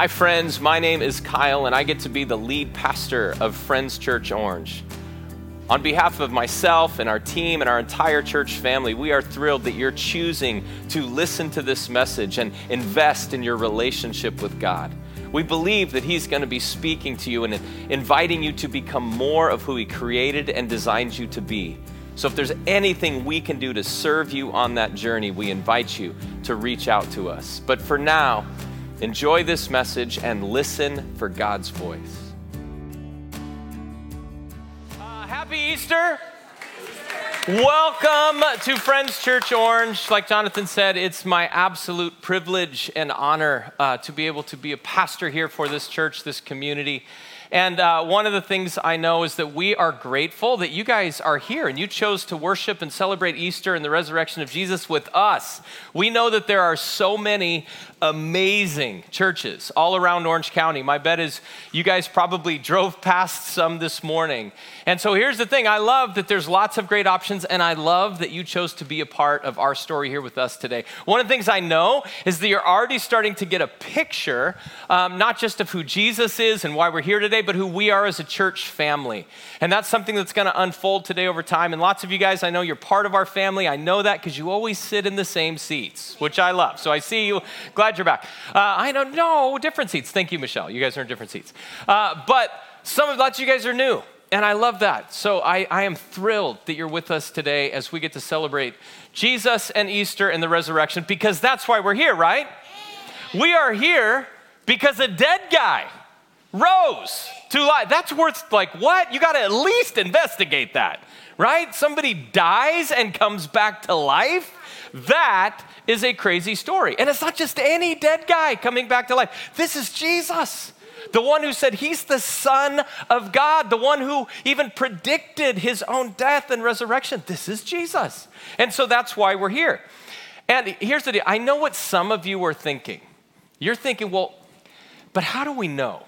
Hi, friends. My name is Kyle, and I get to be the lead pastor of Friends Church Orange. On behalf of myself and our team and our entire church family, we are thrilled that you're choosing to listen to this message and invest in your relationship with God. We believe that He's going to be speaking to you and inviting you to become more of who He created and designed you to be. So, if there's anything we can do to serve you on that journey, we invite you to reach out to us. But for now, Enjoy this message and listen for God's voice. Uh, happy Easter! Welcome to Friends Church Orange. Like Jonathan said, it's my absolute privilege and honor uh, to be able to be a pastor here for this church, this community. And uh, one of the things I know is that we are grateful that you guys are here and you chose to worship and celebrate Easter and the resurrection of Jesus with us. We know that there are so many amazing churches all around Orange County. My bet is you guys probably drove past some this morning. And so here's the thing I love that there's lots of great options, and I love that you chose to be a part of our story here with us today. One of the things I know is that you're already starting to get a picture, um, not just of who Jesus is and why we're here today, but who we are as a church family. And that's something that's going to unfold today over time. And lots of you guys, I know you're part of our family. I know that because you always sit in the same seats, which I love. So I see you. Glad you're back. Uh, I don't know, different seats. Thank you, Michelle. You guys are in different seats. Uh, but some of lots of you guys are new, and I love that. So I, I am thrilled that you're with us today as we get to celebrate Jesus and Easter and the resurrection because that's why we're here, right? We are here because a dead guy rose to life. That's worth like what? You got to at least investigate that, right? Somebody dies and comes back to life. That is a crazy story. And it's not just any dead guy coming back to life. This is Jesus, the one who said he's the Son of God, the one who even predicted his own death and resurrection. This is Jesus. And so that's why we're here. And here's the deal I know what some of you are thinking. You're thinking, well, but how do we know?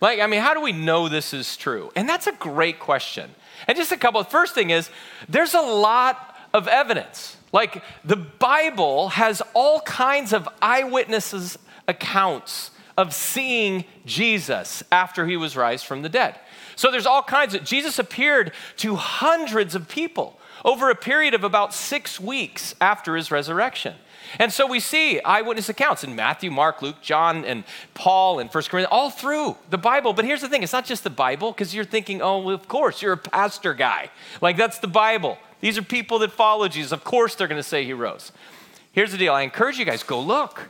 Like, I mean, how do we know this is true? And that's a great question. And just a couple, first thing is, there's a lot of evidence. Like the Bible has all kinds of eyewitnesses' accounts of seeing Jesus after he was raised from the dead. So there's all kinds of, Jesus appeared to hundreds of people over a period of about six weeks after his resurrection. And so we see eyewitness accounts in Matthew, Mark, Luke, John, and Paul, and First Corinthians, all through the Bible. But here's the thing it's not just the Bible, because you're thinking, oh, well, of course, you're a pastor guy. Like, that's the Bible. These are people that follow Jesus. Of course, they're going to say he rose. Here's the deal I encourage you guys go look.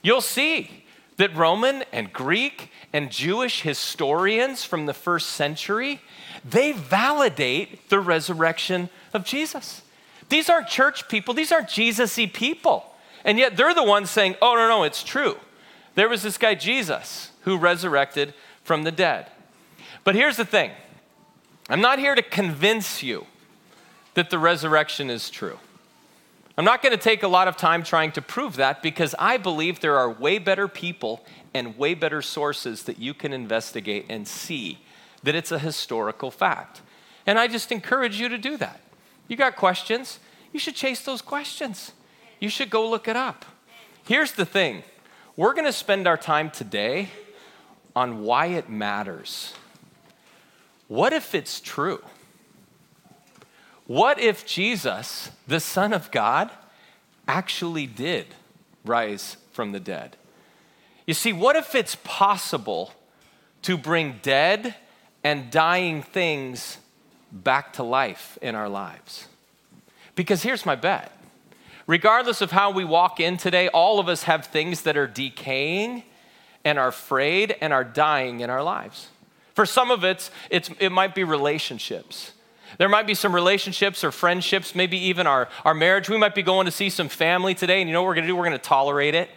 You'll see that Roman and Greek and Jewish historians from the first century, they validate the resurrection of Jesus. These aren't church people, these aren't Jesus-y people. And yet they're the ones saying, "Oh no, no, it's true. There was this guy Jesus who resurrected from the dead." But here's the thing. I'm not here to convince you that the resurrection is true. I'm not going to take a lot of time trying to prove that because I believe there are way better people and way better sources that you can investigate and see that it's a historical fact. And I just encourage you to do that. You got questions? You should chase those questions. You should go look it up. Here's the thing we're going to spend our time today on why it matters. What if it's true? What if Jesus, the Son of God, actually did rise from the dead? You see, what if it's possible to bring dead and dying things back to life in our lives? Because here's my bet regardless of how we walk in today, all of us have things that are decaying and are frayed and are dying in our lives. For some of it, it's, it might be relationships. There might be some relationships or friendships, maybe even our, our marriage. We might be going to see some family today, and you know what we're gonna do? We're gonna tolerate it.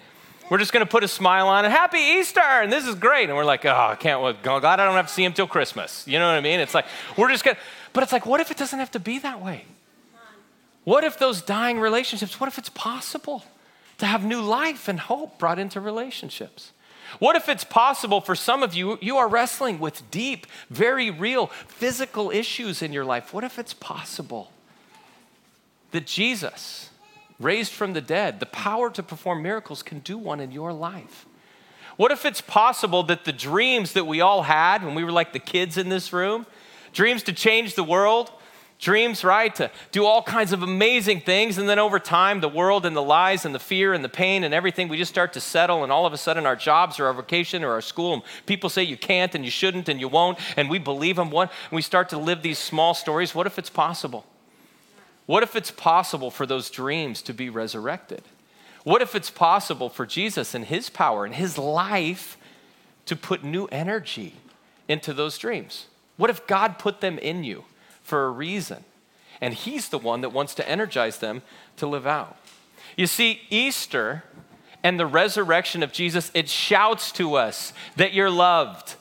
We're just gonna put a smile on it. Happy Easter! And this is great. And we're like, oh, I can't wait. God, I don't have to see him till Christmas. You know what I mean? It's like, we're just gonna, but it's like, what if it doesn't have to be that way? What if those dying relationships, what if it's possible to have new life and hope brought into relationships? What if it's possible for some of you, you are wrestling with deep, very real physical issues in your life? What if it's possible that Jesus, raised from the dead, the power to perform miracles, can do one in your life? What if it's possible that the dreams that we all had when we were like the kids in this room, dreams to change the world, dreams, right, to do all kinds of amazing things. And then over time, the world and the lies and the fear and the pain and everything, we just start to settle. And all of a sudden, our jobs or our vocation or our school, and people say you can't and you shouldn't and you won't. And we believe them. What? And we start to live these small stories. What if it's possible? What if it's possible for those dreams to be resurrected? What if it's possible for Jesus and his power and his life to put new energy into those dreams? What if God put them in you? For a reason. And He's the one that wants to energize them to live out. You see, Easter and the resurrection of Jesus, it shouts to us that you're loved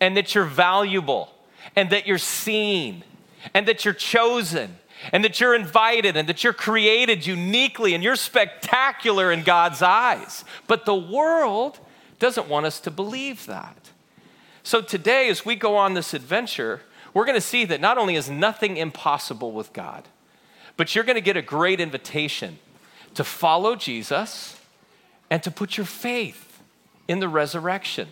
and that you're valuable and that you're seen and that you're chosen and that you're invited and that you're created uniquely and you're spectacular in God's eyes. But the world doesn't want us to believe that. So today, as we go on this adventure, we're going to see that not only is nothing impossible with God, but you're going to get a great invitation to follow Jesus and to put your faith in the resurrection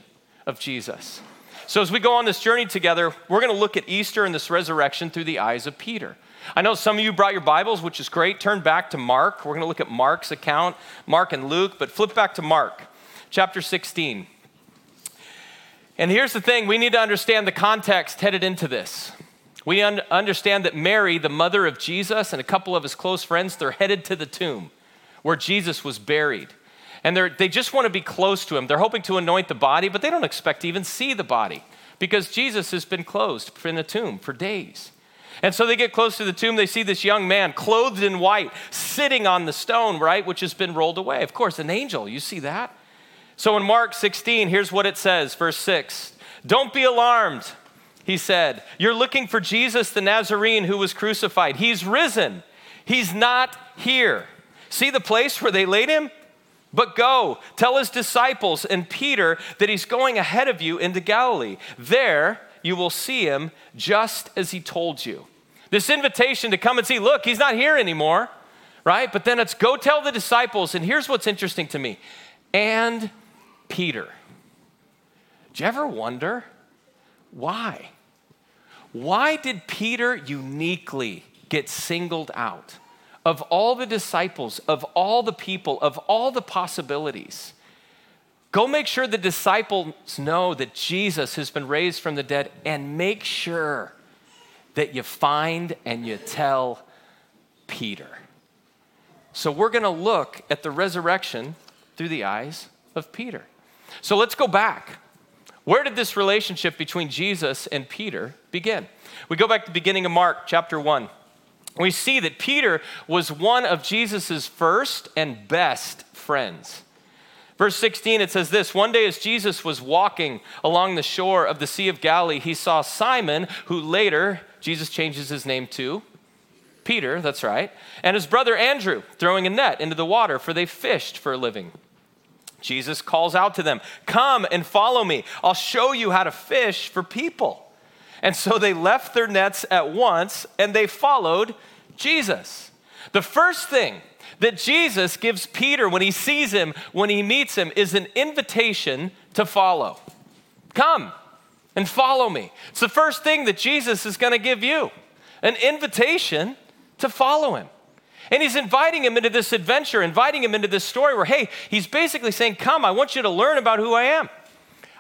of Jesus. So, as we go on this journey together, we're going to look at Easter and this resurrection through the eyes of Peter. I know some of you brought your Bibles, which is great. Turn back to Mark. We're going to look at Mark's account, Mark and Luke, but flip back to Mark, chapter 16. And here's the thing we need to understand the context headed into this. We un- understand that Mary, the mother of Jesus, and a couple of his close friends, they're headed to the tomb where Jesus was buried. And they just want to be close to him. They're hoping to anoint the body, but they don't expect to even see the body because Jesus has been closed in the tomb for days. And so they get close to the tomb. They see this young man clothed in white sitting on the stone, right, which has been rolled away. Of course, an angel. You see that? So in Mark 16, here's what it says, verse 6. Don't be alarmed, he said. You're looking for Jesus the Nazarene who was crucified. He's risen, he's not here. See the place where they laid him? But go, tell his disciples and Peter that he's going ahead of you into Galilee. There you will see him just as he told you. This invitation to come and see, look, he's not here anymore, right? But then it's go tell the disciples. And here's what's interesting to me and Peter. Do you ever wonder why? Why did Peter uniquely get singled out? Of all the disciples, of all the people, of all the possibilities, go make sure the disciples know that Jesus has been raised from the dead and make sure that you find and you tell Peter. So we're going to look at the resurrection through the eyes of Peter. So let's go back. Where did this relationship between Jesus and Peter begin? We go back to the beginning of Mark chapter 1. We see that Peter was one of Jesus' first and best friends. Verse 16, it says this One day, as Jesus was walking along the shore of the Sea of Galilee, he saw Simon, who later Jesus changes his name to Peter, that's right, and his brother Andrew throwing a net into the water, for they fished for a living. Jesus calls out to them, Come and follow me. I'll show you how to fish for people. And so they left their nets at once and they followed Jesus. The first thing that Jesus gives Peter when he sees him, when he meets him, is an invitation to follow. Come and follow me. It's the first thing that Jesus is going to give you an invitation to follow him. And he's inviting him into this adventure, inviting him into this story where, hey, he's basically saying, Come, I want you to learn about who I am.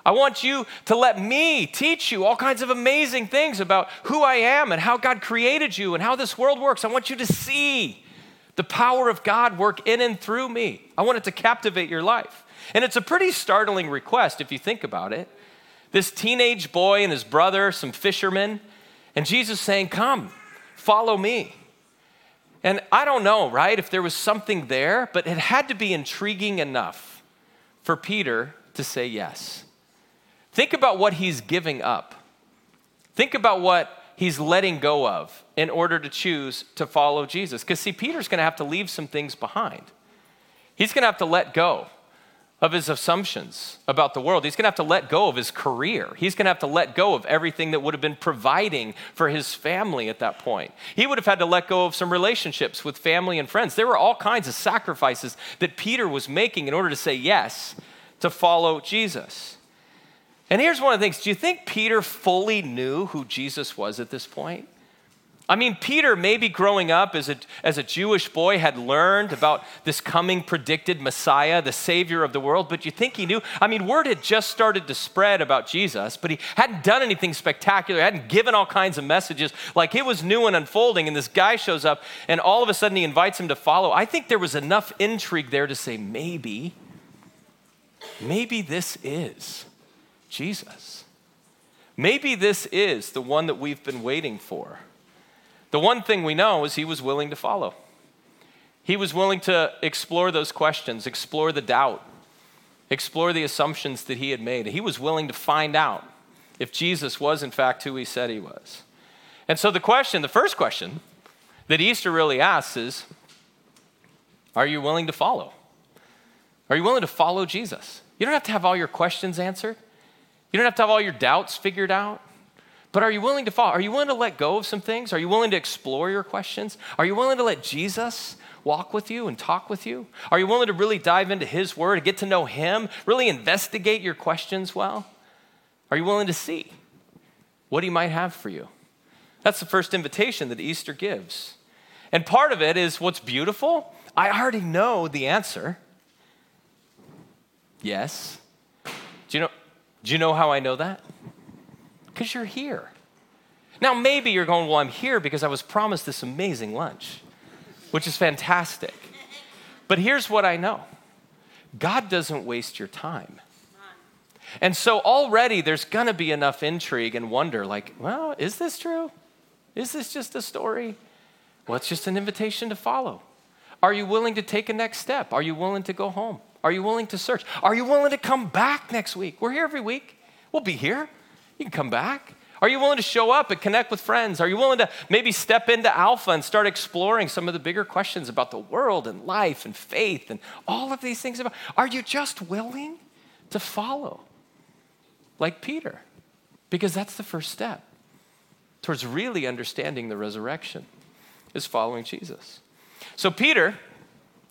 I want you to let me teach you all kinds of amazing things about who I am and how God created you and how this world works. I want you to see the power of God work in and through me. I want it to captivate your life. And it's a pretty startling request if you think about it. This teenage boy and his brother, some fishermen, and Jesus saying, Come, follow me. And I don't know, right, if there was something there, but it had to be intriguing enough for Peter to say yes. Think about what he's giving up. Think about what he's letting go of in order to choose to follow Jesus. Because, see, Peter's going to have to leave some things behind. He's going to have to let go of his assumptions about the world. He's going to have to let go of his career. He's going to have to let go of everything that would have been providing for his family at that point. He would have had to let go of some relationships with family and friends. There were all kinds of sacrifices that Peter was making in order to say yes to follow Jesus. And here's one of the things do you think Peter fully knew who Jesus was at this point? I mean, Peter, maybe growing up as a, as a Jewish boy, had learned about this coming predicted Messiah, the Savior of the world, but you think he knew? I mean, word had just started to spread about Jesus, but he hadn't done anything spectacular, hadn't given all kinds of messages. Like it was new and unfolding, and this guy shows up, and all of a sudden he invites him to follow. I think there was enough intrigue there to say, maybe, maybe this is Jesus. Maybe this is the one that we've been waiting for. The one thing we know is he was willing to follow. He was willing to explore those questions, explore the doubt, explore the assumptions that he had made. He was willing to find out if Jesus was, in fact, who he said he was. And so, the question, the first question that Easter really asks is Are you willing to follow? Are you willing to follow Jesus? You don't have to have all your questions answered, you don't have to have all your doubts figured out. But are you willing to follow? Are you willing to let go of some things? Are you willing to explore your questions? Are you willing to let Jesus walk with you and talk with you? Are you willing to really dive into His Word, and get to know Him, really investigate your questions well? Are you willing to see what He might have for you? That's the first invitation that Easter gives. And part of it is what's beautiful. I already know the answer. Yes. Do you know, do you know how I know that? Because you're here. Now, maybe you're going, Well, I'm here because I was promised this amazing lunch, which is fantastic. But here's what I know God doesn't waste your time. And so already there's gonna be enough intrigue and wonder like, well, is this true? Is this just a story? Well, it's just an invitation to follow. Are you willing to take a next step? Are you willing to go home? Are you willing to search? Are you willing to come back next week? We're here every week. We'll be here. You can come back. Are you willing to show up and connect with friends? Are you willing to maybe step into Alpha and start exploring some of the bigger questions about the world and life and faith and all of these things? About, are you just willing to follow like Peter? Because that's the first step towards really understanding the resurrection is following Jesus. So Peter,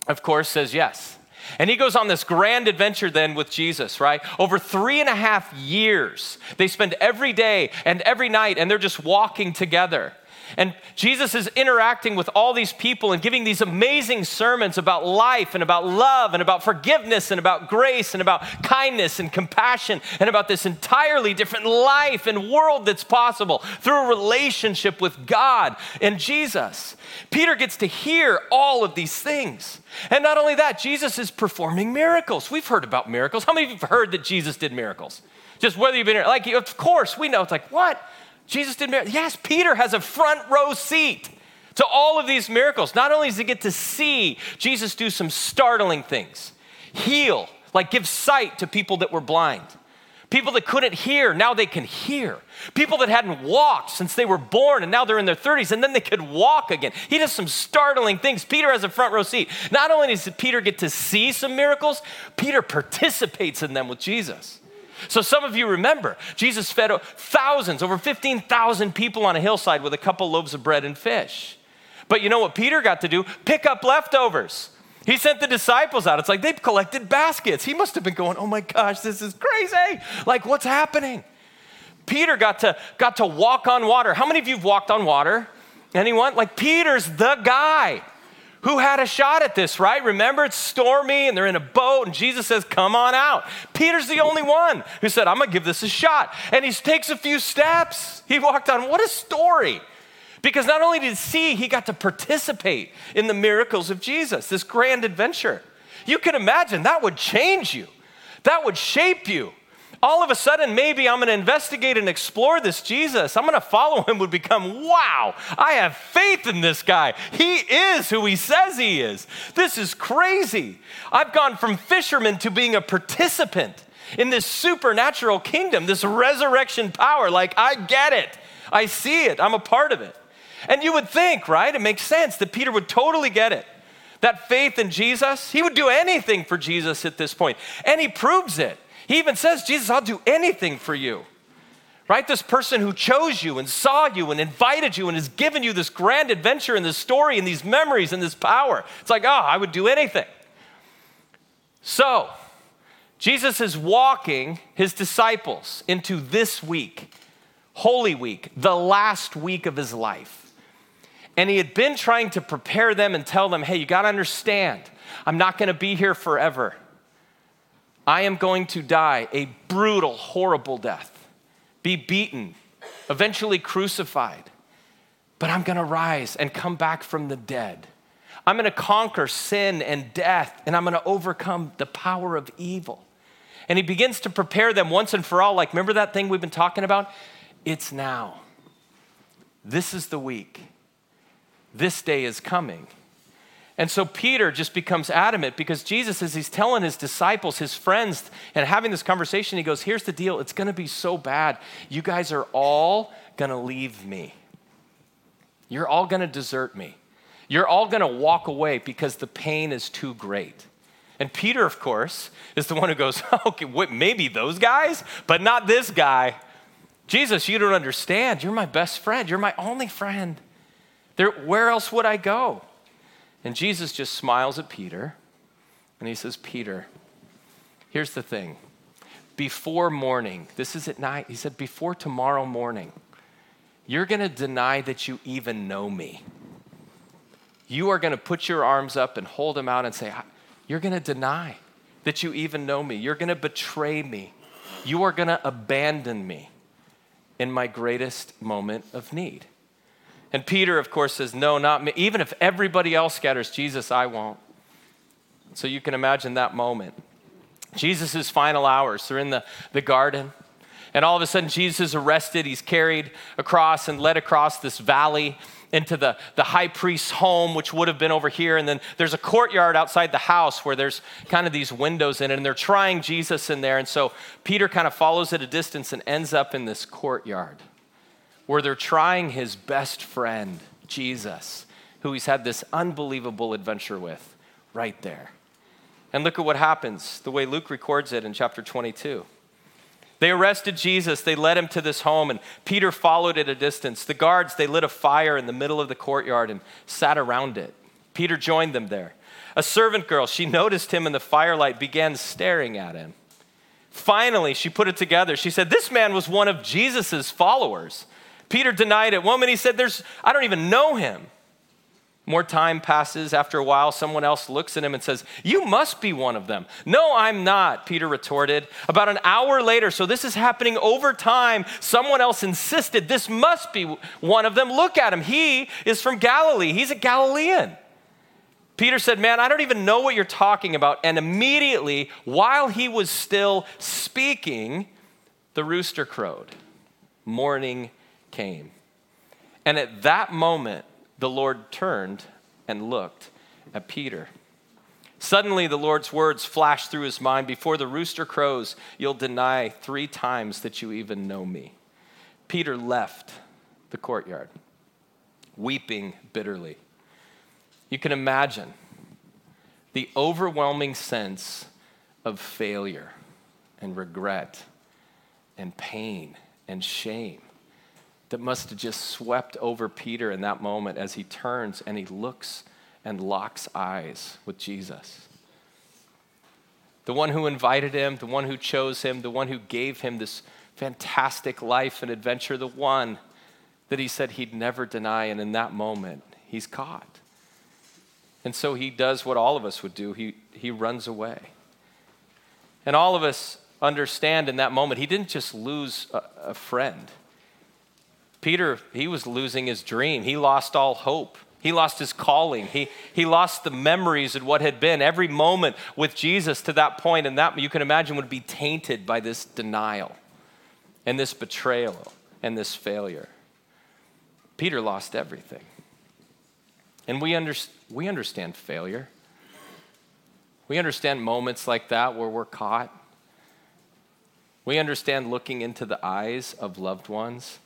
of course, says yes. And he goes on this grand adventure then with Jesus, right? Over three and a half years, they spend every day and every night, and they're just walking together. And Jesus is interacting with all these people and giving these amazing sermons about life and about love and about forgiveness and about grace and about kindness and compassion and about this entirely different life and world that's possible through a relationship with God and Jesus. Peter gets to hear all of these things. And not only that, Jesus is performing miracles. We've heard about miracles. How many of you have heard that Jesus did miracles? Just whether you've been here, like, of course, we know. It's like, what? Jesus did miracles. Yes, Peter has a front row seat to all of these miracles. Not only does he get to see Jesus do some startling things, heal, like give sight to people that were blind. People that couldn't hear, now they can hear. People that hadn't walked since they were born and now they're in their 30s and then they could walk again. He does some startling things. Peter has a front row seat. Not only does Peter get to see some miracles, Peter participates in them with Jesus. So some of you remember, Jesus fed thousands, over 15,000 people on a hillside with a couple loaves of bread and fish. But you know what Peter got to do? Pick up leftovers. He sent the disciples out. It's like they've collected baskets. He must have been going, oh my gosh, this is crazy. Like, what's happening? Peter got to, got to walk on water. How many of you have walked on water? Anyone? Like, Peter's the guy who had a shot at this, right? Remember, it's stormy and they're in a boat, and Jesus says, Come on out. Peter's the only one who said, I'm gonna give this a shot. And he takes a few steps. He walked on. What a story. Because not only did he see, he got to participate in the miracles of Jesus, this grand adventure. You can imagine that would change you, that would shape you all of a sudden, maybe I'm going to investigate and explore this Jesus. I'm going to follow him, would become, wow, I have faith in this guy. He is who he says he is. This is crazy. I've gone from fisherman to being a participant in this supernatural kingdom, this resurrection power. Like, I get it. I see it. I'm a part of it. And you would think, right? It makes sense that Peter would totally get it. That faith in Jesus, he would do anything for Jesus at this point. And he proves it. He even says, Jesus, I'll do anything for you. Right? This person who chose you and saw you and invited you and has given you this grand adventure and this story and these memories and this power. It's like, oh, I would do anything. So, Jesus is walking his disciples into this week, Holy Week, the last week of his life. And he had been trying to prepare them and tell them, hey, you got to understand, I'm not going to be here forever. I am going to die a brutal, horrible death, be beaten, eventually crucified, but I'm going to rise and come back from the dead. I'm going to conquer sin and death, and I'm going to overcome the power of evil. And he begins to prepare them once and for all. Like, remember that thing we've been talking about? It's now. This is the week. This day is coming. And so Peter just becomes adamant because Jesus, as he's telling his disciples, his friends, and having this conversation, he goes, Here's the deal. It's going to be so bad. You guys are all going to leave me. You're all going to desert me. You're all going to walk away because the pain is too great. And Peter, of course, is the one who goes, okay, what, maybe those guys, but not this guy. Jesus, you don't understand. You're my best friend. You're my only friend. There, where else would I go? And Jesus just smiles at Peter and he says, Peter, here's the thing. Before morning, this is at night, he said, before tomorrow morning, you're going to deny that you even know me. You are going to put your arms up and hold them out and say, you're going to deny that you even know me. You're going to betray me. You are going to abandon me in my greatest moment of need. And Peter, of course, says, No, not me. Even if everybody else scatters, Jesus, I won't. So you can imagine that moment. Jesus' final hours, they're in the, the garden. And all of a sudden, Jesus is arrested. He's carried across and led across this valley into the, the high priest's home, which would have been over here. And then there's a courtyard outside the house where there's kind of these windows in it, and they're trying Jesus in there. And so Peter kind of follows at a distance and ends up in this courtyard where they're trying his best friend, Jesus, who he's had this unbelievable adventure with, right there. And look at what happens, the way Luke records it in chapter 22. They arrested Jesus. They led him to this home, and Peter followed at a distance. The guards, they lit a fire in the middle of the courtyard and sat around it. Peter joined them there. A servant girl, she noticed him in the firelight, began staring at him. Finally, she put it together. She said, This man was one of Jesus' followers. Peter denied it. Minute he said, There's, I don't even know him. More time passes. After a while, someone else looks at him and says, You must be one of them. No, I'm not, Peter retorted. About an hour later, so this is happening over time, someone else insisted, This must be one of them. Look at him. He is from Galilee, he's a Galilean. Peter said, Man, I don't even know what you're talking about. And immediately, while he was still speaking, the rooster crowed. Morning came. And at that moment, the Lord turned and looked at Peter. Suddenly, the Lord's words flashed through his mind Before the rooster crows, you'll deny three times that you even know me. Peter left the courtyard, weeping bitterly. You can imagine the overwhelming sense of failure and regret and pain and shame that must have just swept over Peter in that moment as he turns and he looks and locks eyes with Jesus. The one who invited him, the one who chose him, the one who gave him this fantastic life and adventure, the one that he said he'd never deny. And in that moment, he's caught. And so he does what all of us would do he, he runs away. And all of us understand in that moment, he didn't just lose a, a friend Peter, he was losing his dream. He lost all hope. He lost his calling. He, he lost the memories of what had been. Every moment with Jesus to that point, and that you can imagine would be tainted by this denial and this betrayal and this failure. Peter lost everything. And we, under, we understand failure. We understand moments like that where we're caught. We understand looking into the eyes of loved ones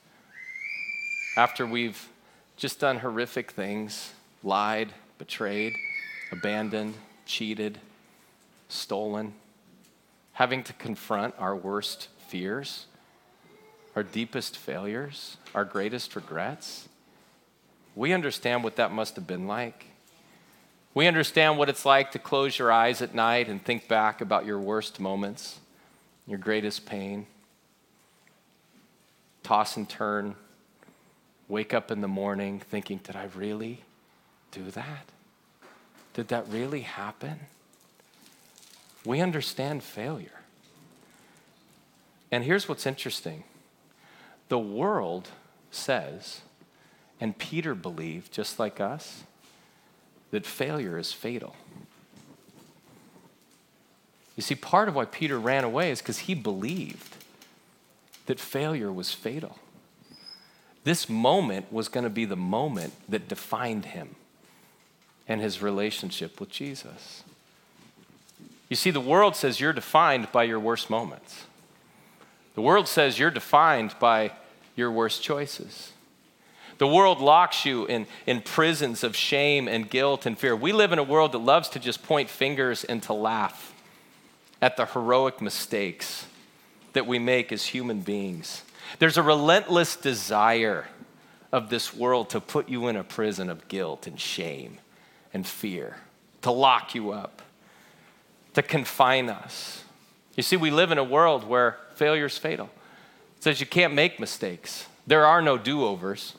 after we've just done horrific things lied, betrayed, abandoned, cheated, stolen, having to confront our worst fears, our deepest failures, our greatest regrets. We understand what that must have been like. We understand what it's like to close your eyes at night and think back about your worst moments, your greatest pain. Toss and turn, wake up in the morning thinking, Did I really do that? Did that really happen? We understand failure. And here's what's interesting the world says, and Peter believed, just like us, that failure is fatal. You see, part of why Peter ran away is because he believed that failure was fatal. This moment was going to be the moment that defined him and his relationship with Jesus. You see, the world says you're defined by your worst moments. The world says you're defined by your worst choices. The world locks you in, in prisons of shame and guilt and fear. We live in a world that loves to just point fingers and to laugh at the heroic mistakes that we make as human beings. There's a relentless desire of this world to put you in a prison of guilt and shame and fear, to lock you up, to confine us. You see, we live in a world where failure is fatal. It says you can't make mistakes, there are no do overs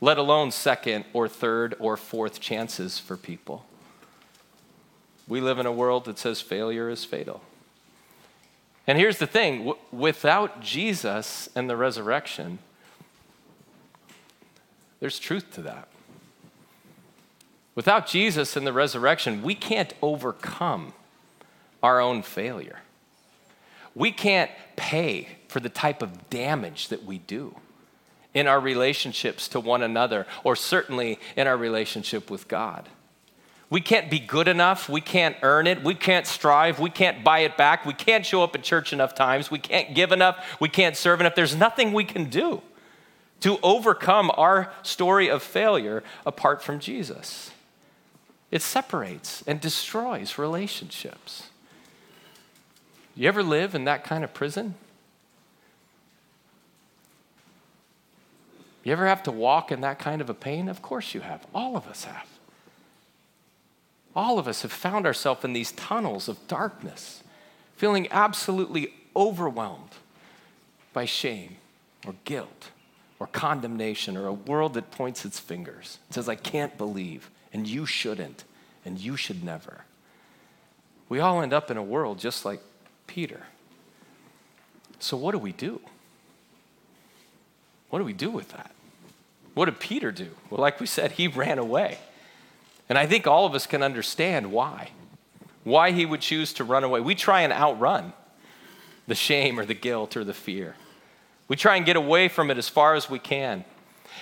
let alone second or third or fourth chances for people. We live in a world that says failure is fatal. And here's the thing w- without Jesus and the resurrection, there's truth to that. Without Jesus and the resurrection, we can't overcome our own failure. We can't pay for the type of damage that we do in our relationships to one another, or certainly in our relationship with God. We can't be good enough. We can't earn it. We can't strive. We can't buy it back. We can't show up at church enough times. We can't give enough. We can't serve enough. There's nothing we can do to overcome our story of failure apart from Jesus. It separates and destroys relationships. You ever live in that kind of prison? You ever have to walk in that kind of a pain? Of course you have. All of us have. All of us have found ourselves in these tunnels of darkness, feeling absolutely overwhelmed by shame or guilt or condemnation or a world that points its fingers and says, I can't believe, and you shouldn't, and you should never. We all end up in a world just like Peter. So, what do we do? What do we do with that? What did Peter do? Well, like we said, he ran away. And I think all of us can understand why. Why he would choose to run away. We try and outrun the shame or the guilt or the fear. We try and get away from it as far as we can.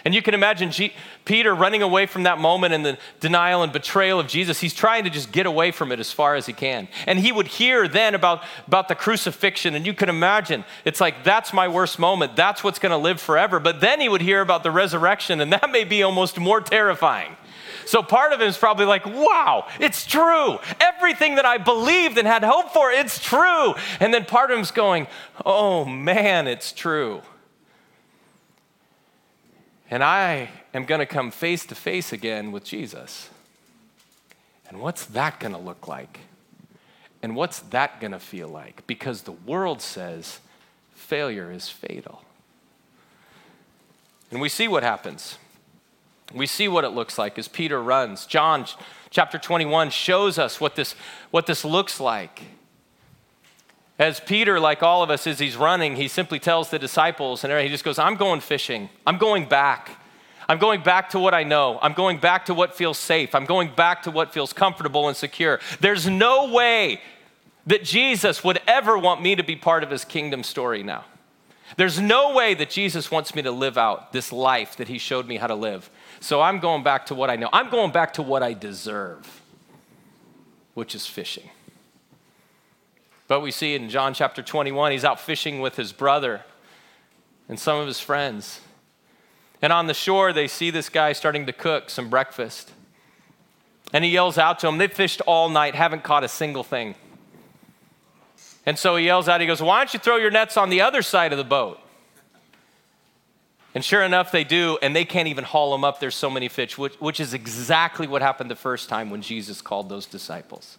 And you can imagine G- Peter running away from that moment and the denial and betrayal of Jesus. He's trying to just get away from it as far as he can. And he would hear then about, about the crucifixion. And you can imagine it's like, that's my worst moment. That's what's going to live forever. But then he would hear about the resurrection, and that may be almost more terrifying. So part of him is probably like, wow, it's true. Everything that I believed and had hope for, it's true. And then part of him's going, oh man, it's true. And I am going to come face to face again with Jesus. And what's that going to look like? And what's that going to feel like? Because the world says failure is fatal. And we see what happens. We see what it looks like as Peter runs. John chapter 21 shows us what this, what this looks like. As Peter, like all of us, as he's running, he simply tells the disciples, and he just goes, I'm going fishing. I'm going back. I'm going back to what I know. I'm going back to what feels safe. I'm going back to what feels comfortable and secure. There's no way that Jesus would ever want me to be part of his kingdom story now. There's no way that Jesus wants me to live out this life that he showed me how to live. So I'm going back to what I know. I'm going back to what I deserve, which is fishing. But we see in John chapter 21, he's out fishing with his brother and some of his friends. And on the shore, they see this guy starting to cook some breakfast. And he yells out to them, They've fished all night, haven't caught a single thing. And so he yells out, He goes, Why don't you throw your nets on the other side of the boat? And sure enough, they do, and they can't even haul them up. There's so many fish, which, which is exactly what happened the first time when Jesus called those disciples.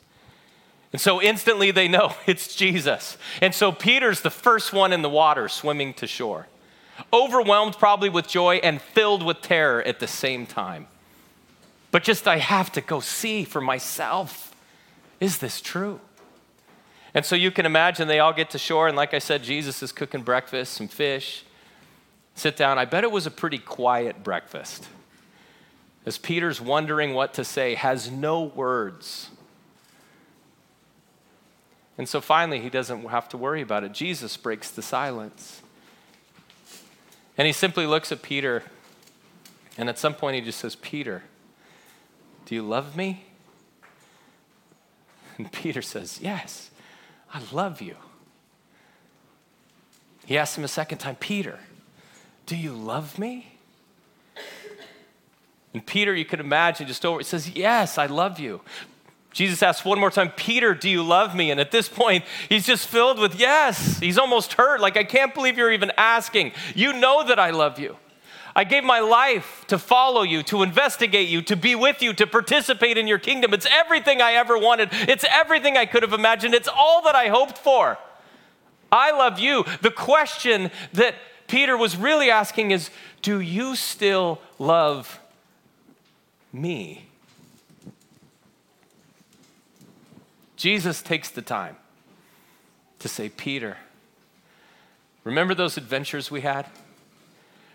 And so instantly they know it's Jesus. And so Peter's the first one in the water swimming to shore, overwhelmed probably with joy and filled with terror at the same time. But just, I have to go see for myself. Is this true? And so you can imagine they all get to shore, and like I said, Jesus is cooking breakfast, some fish. Sit down. I bet it was a pretty quiet breakfast. As Peter's wondering what to say, has no words. And so finally, he doesn't have to worry about it. Jesus breaks the silence. And he simply looks at Peter, and at some point, he just says, Peter, do you love me? And Peter says, Yes, I love you. He asks him a second time, Peter, do you love me? And Peter, you could imagine, just over, says, Yes, I love you. Jesus asks one more time, Peter, do you love me? And at this point, he's just filled with yes. He's almost hurt. Like, I can't believe you're even asking. You know that I love you. I gave my life to follow you, to investigate you, to be with you, to participate in your kingdom. It's everything I ever wanted. It's everything I could have imagined. It's all that I hoped for. I love you. The question that Peter was really asking is Do you still love me? Jesus takes the time to say, Peter, remember those adventures we had?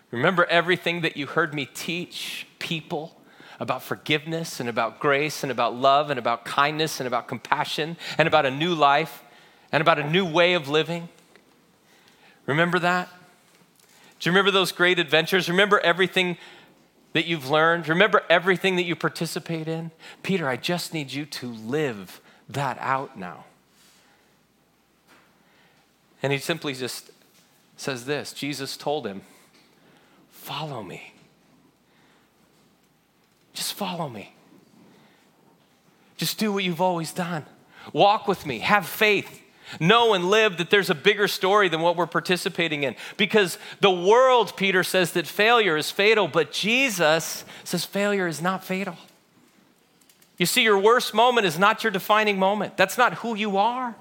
Remember everything that you heard me teach people about forgiveness and about grace and about love and about kindness and about compassion and about a new life and about a new way of living? Remember that? Do you remember those great adventures? Remember everything that you've learned? Remember everything that you participate in? Peter, I just need you to live that out now. And he simply just says this Jesus told him, Follow me. Just follow me. Just do what you've always done. Walk with me. Have faith. Know and live that there's a bigger story than what we're participating in. Because the world, Peter says, that failure is fatal, but Jesus says failure is not fatal. You see, your worst moment is not your defining moment. That's not who you are.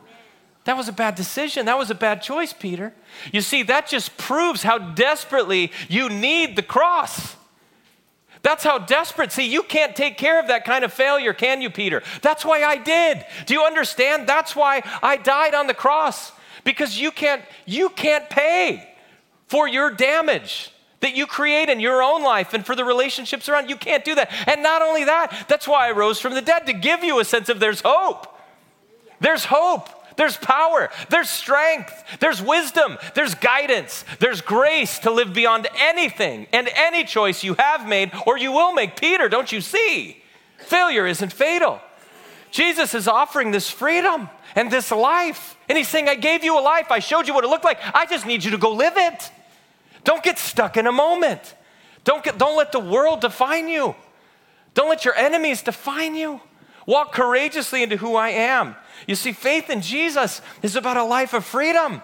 That was a bad decision. That was a bad choice, Peter. You see, that just proves how desperately you need the cross. That's how desperate. See, you can't take care of that kind of failure, can you, Peter? That's why I did. Do you understand? That's why I died on the cross. Because you can't you can't pay for your damage that you create in your own life and for the relationships around. You can't do that. And not only that, that's why I rose from the dead to give you a sense of there's hope. There's hope. There's power, there's strength, there's wisdom, there's guidance, there's grace to live beyond anything and any choice you have made or you will make. Peter, don't you see? Failure isn't fatal. Jesus is offering this freedom and this life. And he's saying, I gave you a life. I showed you what it looked like. I just need you to go live it. Don't get stuck in a moment. Don't, get, don't let the world define you. Don't let your enemies define you. Walk courageously into who I am. You see, faith in Jesus is about a life of freedom.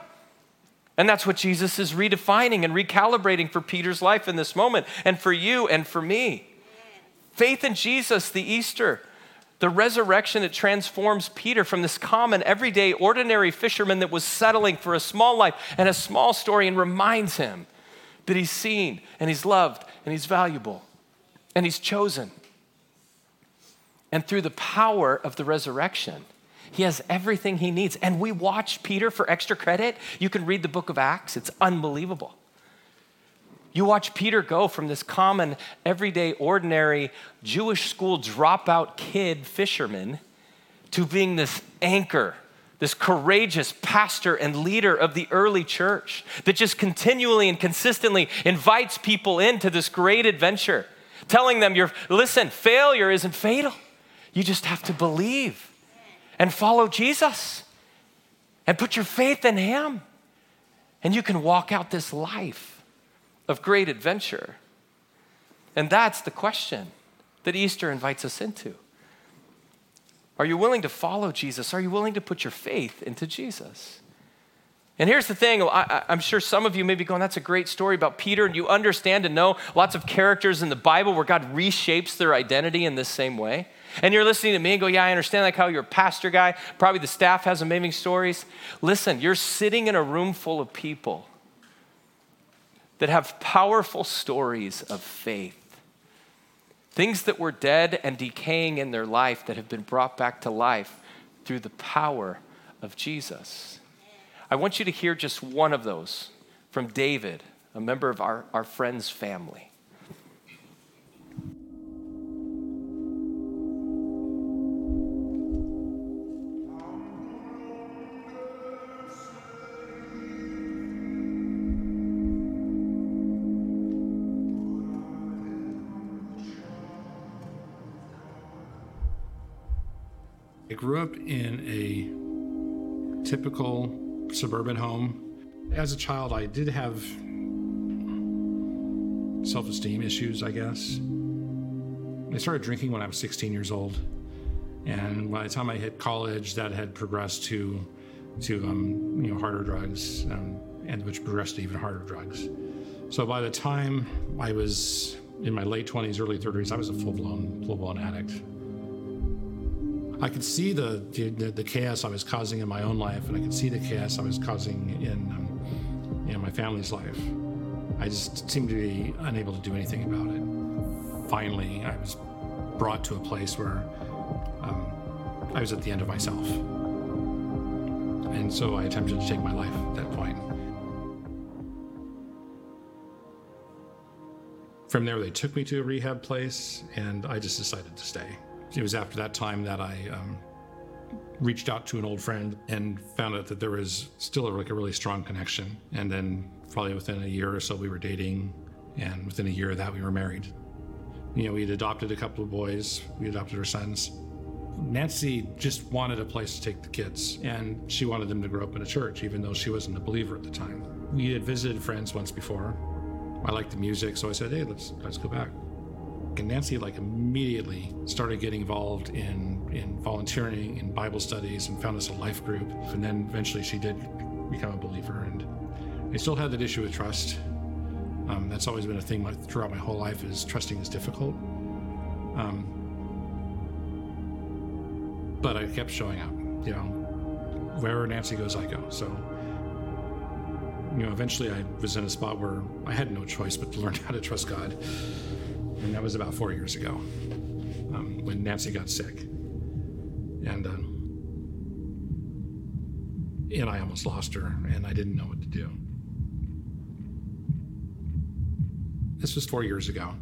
And that's what Jesus is redefining and recalibrating for Peter's life in this moment, and for you and for me. Faith in Jesus, the Easter, the resurrection that transforms Peter from this common, everyday, ordinary fisherman that was settling for a small life and a small story and reminds him that he's seen and he's loved and he's valuable and he's chosen. And through the power of the resurrection, he has everything he needs. And we watch Peter for extra credit. You can read the book of Acts, it's unbelievable. You watch Peter go from this common, everyday, ordinary Jewish school dropout kid fisherman to being this anchor, this courageous pastor and leader of the early church that just continually and consistently invites people into this great adventure, telling them, You're, listen, failure isn't fatal. You just have to believe and follow Jesus and put your faith in Him. And you can walk out this life of great adventure. And that's the question that Easter invites us into. Are you willing to follow Jesus? Are you willing to put your faith into Jesus? And here's the thing I, am sure some of you may be going, that's a great story about Peter, and you understand and know lots of characters in the Bible where God reshapes their identity in this same way. And you're listening to me and go, yeah, I understand like how you're a pastor guy. Probably the staff has amazing stories. Listen, you're sitting in a room full of people that have powerful stories of faith. Things that were dead and decaying in their life that have been brought back to life through the power of Jesus. I want you to hear just one of those from David, a member of our, our friend's family. I grew up in a typical suburban home. As a child, I did have self esteem issues, I guess. I started drinking when I was 16 years old. And by the time I hit college, that had progressed to, to um, you know, harder drugs, um, and which progressed to even harder drugs. So by the time I was in my late 20s, early 30s, I was a full blown, full blown addict. I could see the, the, the chaos I was causing in my own life, and I could see the chaos I was causing in um, know, my family's life. I just seemed to be unable to do anything about it. Finally, I was brought to a place where um, I was at the end of myself. And so I attempted to take my life at that point. From there, they took me to a rehab place, and I just decided to stay. It was after that time that I um, reached out to an old friend and found out that there was still a, like a really strong connection. And then probably within a year or so, we were dating, and within a year of that, we were married. You know, we had adopted a couple of boys. We adopted our sons. Nancy just wanted a place to take the kids, and she wanted them to grow up in a church, even though she wasn't a believer at the time. We had visited friends once before. I liked the music, so I said, "Hey, let's let's go back." And Nancy like immediately started getting involved in in volunteering in Bible studies and found us a life group. And then eventually she did become a believer. And I still had that issue with trust. Um, that's always been a thing my, throughout my whole life is trusting is difficult. Um, but I kept showing up. You know, wherever Nancy goes, I go. So you know, eventually I was in a spot where I had no choice but to learn how to trust God and that was about four years ago um, when Nancy got sick, and um, and I almost lost her, and I didn't know what to do. This was four years ago.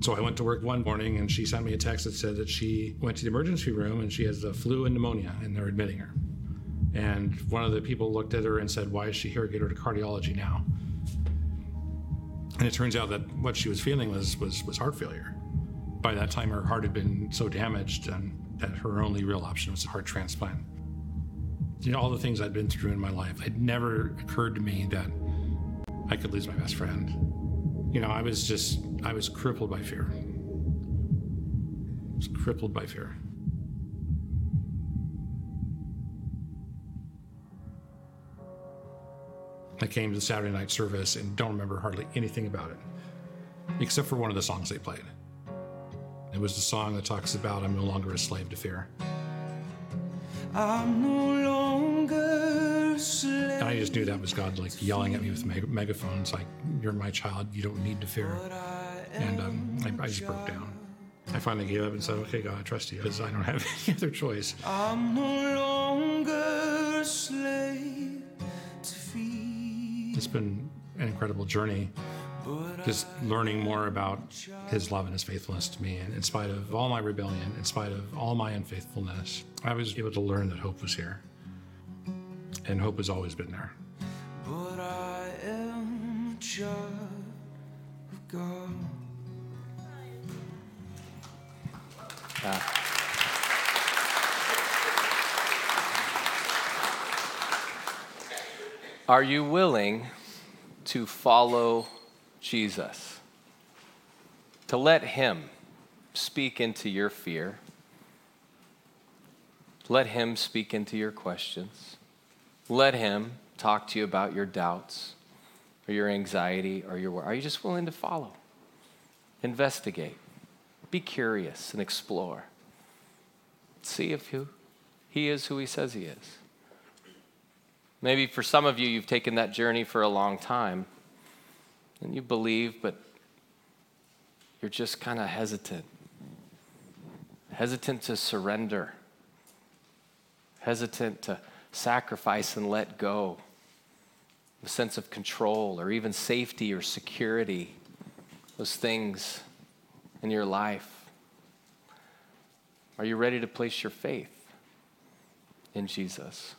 So I went to work one morning and she sent me a text that said that she went to the emergency room and she has the flu and pneumonia and they're admitting her. And one of the people looked at her and said, Why is she here? Get her to cardiology now. And it turns out that what she was feeling was, was, was heart failure. By that time, her heart had been so damaged and that her only real option was a heart transplant. You know, all the things I'd been through in my life, it never occurred to me that I could lose my best friend. You know, I was just, I was crippled by fear. I was crippled by fear. I came to the Saturday night service and don't remember hardly anything about it, except for one of the songs they played. It was the song that talks about I'm no longer a slave to fear. I'm no longer. And I just knew that was God like yelling at me with meg- megaphones, like, You're my child, you don't need to fear. And um, I, I just broke down. I finally gave up and said, Okay, God, I trust you because I don't have any other choice. I'm no it's been an incredible journey just learning more about his love and his faithfulness to me. And in spite of all my rebellion, in spite of all my unfaithfulness, I was able to learn that hope was here. And hope has always been there. But I am a child of God. Are you willing to follow Jesus? To let Him speak into your fear, let Him speak into your questions, let Him talk to you about your doubts or your anxiety or your worry. Are you just willing to follow? Investigate. Be curious and explore. See if who he is who he says he is. Maybe for some of you, you've taken that journey for a long time and you believe, but you're just kind of hesitant. Hesitant to surrender, hesitant to sacrifice and let go, a sense of control or even safety or security, those things in your life. Are you ready to place your faith in Jesus?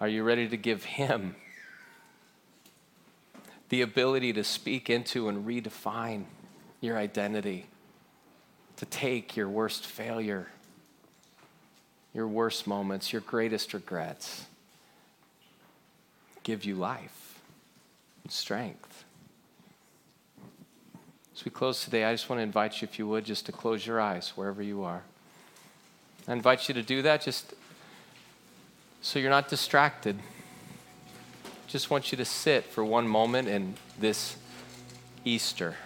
Are you ready to give Him the ability to speak into and redefine your identity, to take your worst failure, your worst moments, your greatest regrets, give you life and strength? As we close today, I just want to invite you, if you would, just to close your eyes wherever you are. I invite you to do that just so you're not distracted. Just want you to sit for one moment in this Easter.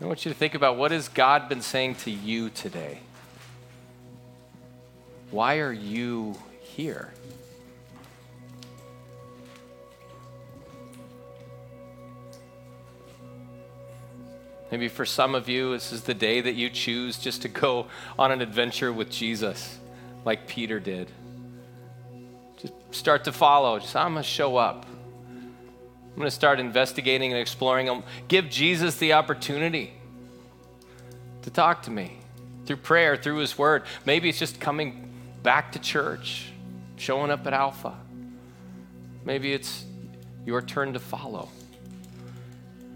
I want you to think about what has God been saying to you today? Why are you here? Maybe for some of you, this is the day that you choose just to go on an adventure with Jesus, like Peter did. Just start to follow. Just, I'm going to show up. I'm going to start investigating and exploring. Um, give Jesus the opportunity to talk to me through prayer, through His Word. Maybe it's just coming back to church, showing up at Alpha. Maybe it's your turn to follow.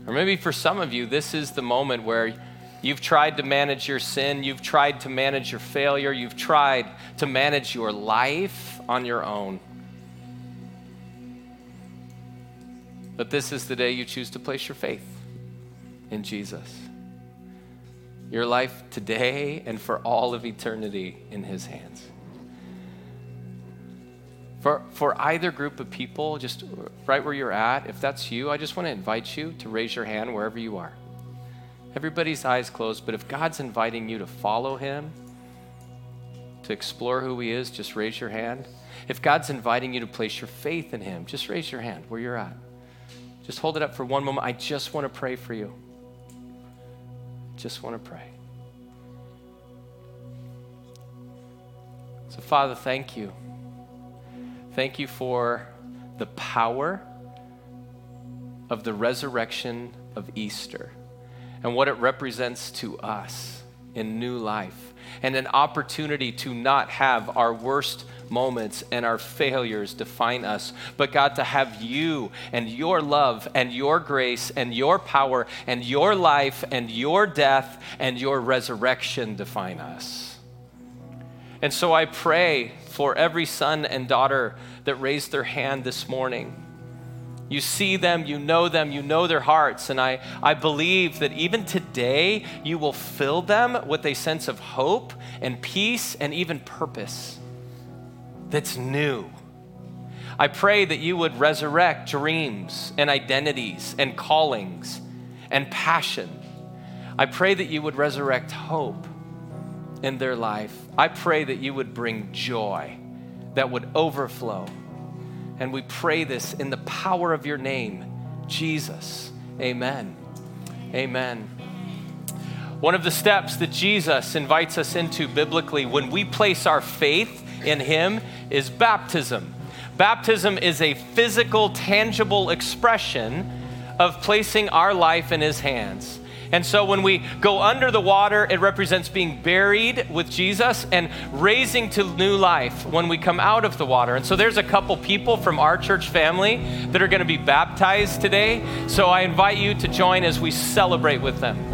Or maybe for some of you, this is the moment where you've tried to manage your sin, you've tried to manage your failure, you've tried to manage your life on your own. But this is the day you choose to place your faith in Jesus. Your life today and for all of eternity in His hands. For, for either group of people, just right where you're at, if that's you, I just want to invite you to raise your hand wherever you are. Everybody's eyes closed, but if God's inviting you to follow Him, to explore who He is, just raise your hand. If God's inviting you to place your faith in Him, just raise your hand where you're at. Just hold it up for one moment. I just want to pray for you. Just want to pray. So, Father, thank you. Thank you for the power of the resurrection of Easter and what it represents to us in new life and an opportunity to not have our worst moments and our failures define us, but God, to have you and your love and your grace and your power and your life and your death and your resurrection define us. And so I pray for every son and daughter that raised their hand this morning. You see them, you know them, you know their hearts. And I, I believe that even today, you will fill them with a sense of hope and peace and even purpose that's new. I pray that you would resurrect dreams and identities and callings and passion. I pray that you would resurrect hope in their life. I pray that you would bring joy that would overflow. And we pray this in the power of your name, Jesus. Amen. Amen. One of the steps that Jesus invites us into biblically when we place our faith in Him is baptism. Baptism is a physical, tangible expression of placing our life in His hands. And so when we go under the water, it represents being buried with Jesus and raising to new life when we come out of the water. And so there's a couple people from our church family that are going to be baptized today. So I invite you to join as we celebrate with them.